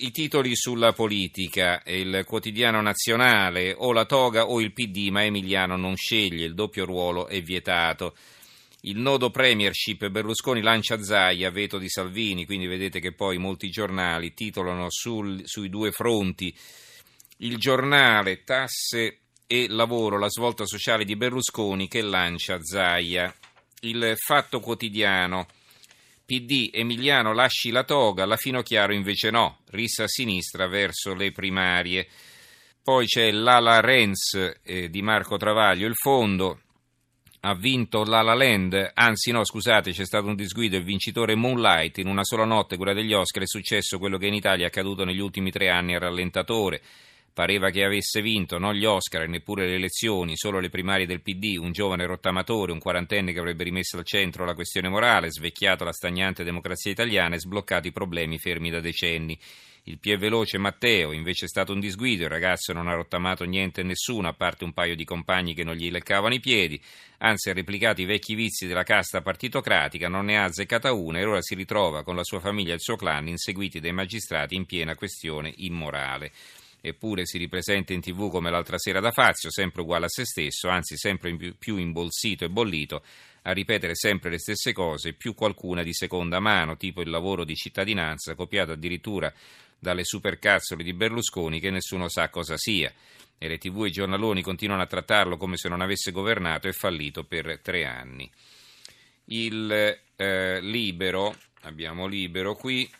I titoli sulla politica, il quotidiano nazionale, o la toga o il PD, ma Emiliano non sceglie, il doppio ruolo è vietato. Il nodo premiership Berlusconi lancia Zaia, veto di Salvini, quindi vedete che poi molti giornali titolano sul, sui due fronti. Il giornale, tasse e lavoro, la svolta sociale di Berlusconi che lancia Zaia. Il fatto quotidiano. PD Emiliano lasci la toga, la Finocchiaro invece no, rissa a sinistra verso le primarie. Poi c'è l'Ala Renz eh, di Marco Travaglio, il fondo ha vinto l'Ala Land, anzi no scusate c'è stato un disguido, il vincitore Moonlight, in una sola notte, quella degli Oscar, è successo quello che in Italia è accaduto negli ultimi tre anni al rallentatore. Pareva che avesse vinto non gli Oscar e neppure le elezioni, solo le primarie del PD, un giovane rottamatore, un quarantenne che avrebbe rimesso al centro la questione morale, svecchiato la stagnante democrazia italiana e sbloccato i problemi fermi da decenni. Il più veloce Matteo invece è stato un disguido, il ragazzo non ha rottamato niente e nessuno, a parte un paio di compagni che non gli leccavano i piedi, anzi ha replicato i vecchi vizi della casta partitocratica, non ne ha azzeccata una e ora si ritrova con la sua famiglia e il suo clan inseguiti dai magistrati in piena questione immorale eppure si ripresenta in tv come l'altra sera da Fazio, sempre uguale a se stesso, anzi sempre più imbolsito e bollito, a ripetere sempre le stesse cose, più qualcuna di seconda mano, tipo il lavoro di cittadinanza, copiato addirittura dalle supercazzole di Berlusconi che nessuno sa cosa sia. E le tv e i giornaloni continuano a trattarlo come se non avesse governato e fallito per tre anni. Il eh, libero, abbiamo libero qui,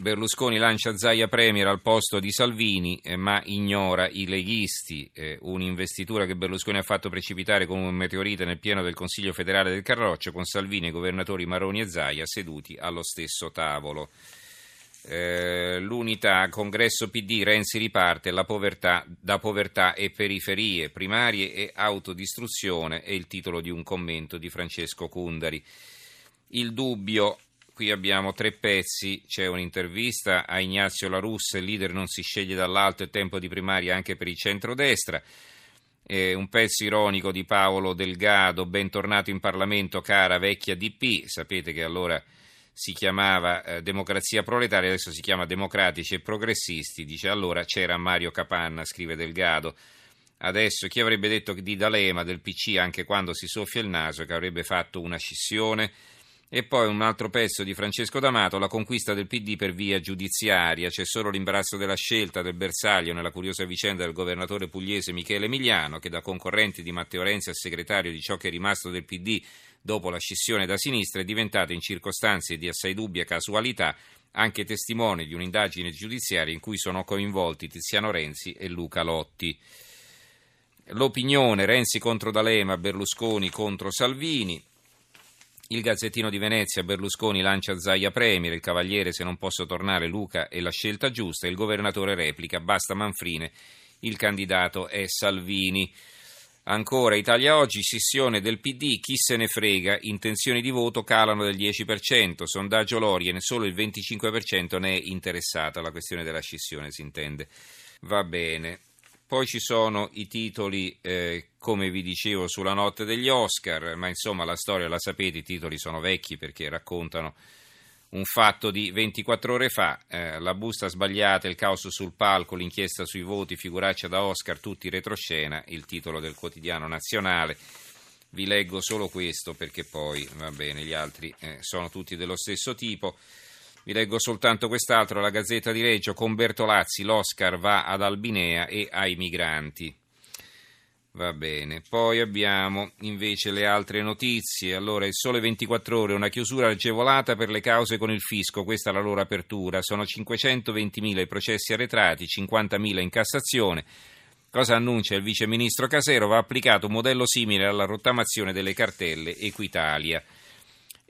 Berlusconi lancia Zaia Premier al posto di Salvini, eh, ma ignora i leghisti, eh, un'investitura che Berlusconi ha fatto precipitare come un meteorite nel pieno del Consiglio federale del Carroccio, con Salvini e i governatori Maroni e Zaia seduti allo stesso tavolo. Eh, l'unità, congresso PD, Renzi riparte povertà, da povertà e periferie, primarie e autodistruzione è il titolo di un commento di Francesco Cundari. Il dubbio Qui abbiamo tre pezzi, c'è un'intervista a Ignazio La Russa, il leader non si sceglie dall'alto e tempo di primaria anche per il centrodestra. Eh, un pezzo ironico di Paolo Delgado, bentornato in Parlamento cara vecchia DP, sapete che allora si chiamava eh, Democrazia Proletaria, adesso si chiama Democratici e Progressisti, dice allora c'era Mario Capanna, scrive Delgado. Adesso chi avrebbe detto di D'Alema del PC anche quando si soffia il naso che avrebbe fatto una scissione? E poi un altro pezzo di Francesco D'Amato, la conquista del PD per via giudiziaria. C'è solo l'imbarazzo della scelta del bersaglio nella curiosa vicenda del governatore pugliese Michele Emiliano, che da concorrente di Matteo Renzi a segretario di ciò che è rimasto del PD dopo la scissione da sinistra è diventato in circostanze di assai dubbia casualità anche testimone di un'indagine giudiziaria in cui sono coinvolti Tiziano Renzi e Luca Lotti. L'opinione Renzi contro D'Alema, Berlusconi contro Salvini. Il Gazzettino di Venezia, Berlusconi lancia Zaia Premier, il Cavaliere se non posso tornare Luca è la scelta giusta, il governatore replica basta Manfrine, il candidato è Salvini. Ancora Italia Oggi, scissione del PD, chi se ne frega, intenzioni di voto calano del 10%, sondaggio Lorien, solo il 25% ne è interessato alla questione della scissione, si intende. Va bene. Poi ci sono i titoli, eh, come vi dicevo, sulla notte degli Oscar, ma insomma la storia la sapete, i titoli sono vecchi perché raccontano un fatto di 24 ore fa, eh, la busta sbagliata, il caos sul palco, l'inchiesta sui voti, figuraccia da Oscar, tutti retroscena, il titolo del quotidiano nazionale. Vi leggo solo questo perché poi, va bene, gli altri eh, sono tutti dello stesso tipo. Vi leggo soltanto quest'altro, la Gazzetta di Reggio, con Bertolazzi l'Oscar va ad Albinea e ai migranti. Va bene, poi abbiamo invece le altre notizie. Allora, il sole 24 ore, una chiusura agevolata per le cause con il fisco, questa è la loro apertura. Sono 520.000 i processi arretrati, 50.000 in Cassazione. Cosa annuncia il vice ministro Casero? Va applicato un modello simile alla rottamazione delle cartelle Equitalia.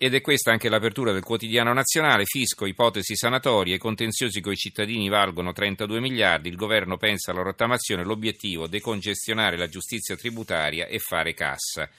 Ed è questa anche l'apertura del quotidiano nazionale, fisco, ipotesi sanatorie, i contenziosi coi cittadini valgono 32 miliardi, il governo pensa alla rottamazione, l'obiettivo decongestionare la giustizia tributaria e fare cassa.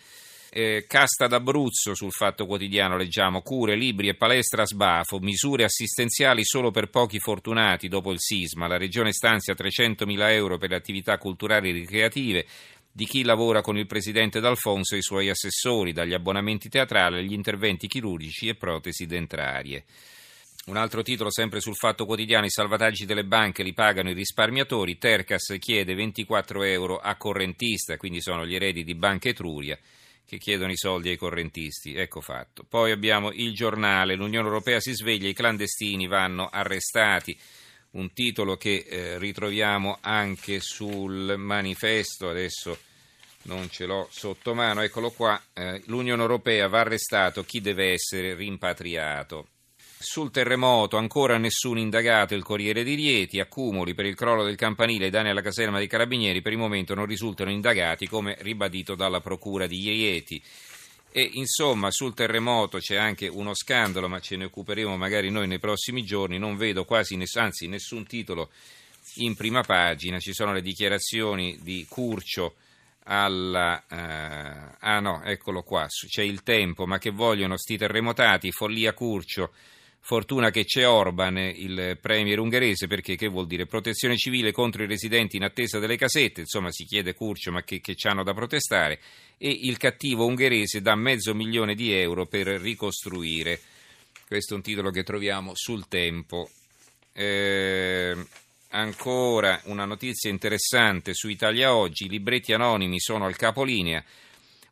Eh, casta d'Abruzzo sul Fatto Quotidiano leggiamo cure, libri e palestra a sbafo, misure assistenziali solo per pochi fortunati dopo il sisma, la regione stanzia 300 mila euro per le attività culturali e ricreative, di chi lavora con il presidente D'Alfonso e i suoi assessori, dagli abbonamenti teatrali agli interventi chirurgici e protesi dentrarie. Un altro titolo sempre sul Fatto Quotidiano, i salvataggi delle banche li pagano i risparmiatori, Tercas chiede 24 euro a correntista, quindi sono gli eredi di Banca Etruria che chiedono i soldi ai correntisti, ecco fatto. Poi abbiamo il giornale, l'Unione Europea si sveglia, i clandestini vanno arrestati, un titolo che eh, ritroviamo anche sul manifesto, adesso non ce l'ho sotto mano, eccolo qua, eh, l'Unione Europea va arrestato chi deve essere rimpatriato. Sul terremoto ancora nessun indagato, il Corriere di Rieti, accumuli per il crollo del campanile e danni alla caserma dei carabinieri per il momento non risultano indagati come ribadito dalla Procura di Rieti. E insomma sul terremoto c'è anche uno scandalo, ma ce ne occuperemo magari noi nei prossimi giorni, non vedo quasi ness- anzi, nessun titolo in prima pagina, ci sono le dichiarazioni di Curcio alla... Eh, ah no, eccolo qua, c'è il tempo, ma che vogliono sti terremotati, follia Curcio Fortuna che c'è Orban, il premier ungherese, perché che vuol dire protezione civile contro i residenti in attesa delle casette, insomma si chiede Curcio ma che, che hanno da protestare, e il cattivo ungherese dà mezzo milione di euro per ricostruire. Questo è un titolo che troviamo sul tempo. Eh, ancora una notizia interessante su Italia Oggi, i libretti anonimi sono al capolinea.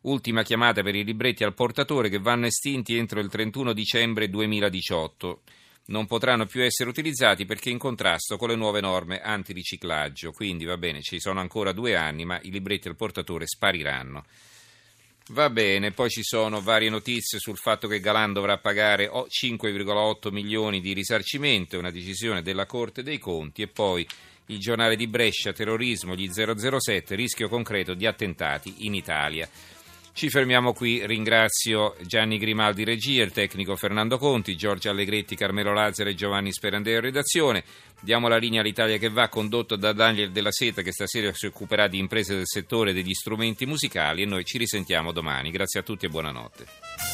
Ultima chiamata per i libretti al portatore che vanno estinti entro il 31 dicembre 2018. Non potranno più essere utilizzati perché in contrasto con le nuove norme antiriciclaggio. Quindi va bene, ci sono ancora due anni, ma i libretti al portatore spariranno. Va bene, poi ci sono varie notizie sul fatto che Galan dovrà pagare 5,8 milioni di risarcimento, una decisione della Corte dei Conti e poi il giornale di Brescia, terrorismo, gli 007, rischio concreto di attentati in Italia. Ci fermiamo qui, ringrazio Gianni Grimaldi regia, il tecnico Fernando Conti, Giorgio Allegretti, Carmelo Lazzaro e Giovanni Sperandeo redazione. Diamo la linea all'Italia che va, condotto da Daniel Della Seta che stasera si occuperà di imprese del settore degli strumenti musicali e noi ci risentiamo domani. Grazie a tutti e buonanotte.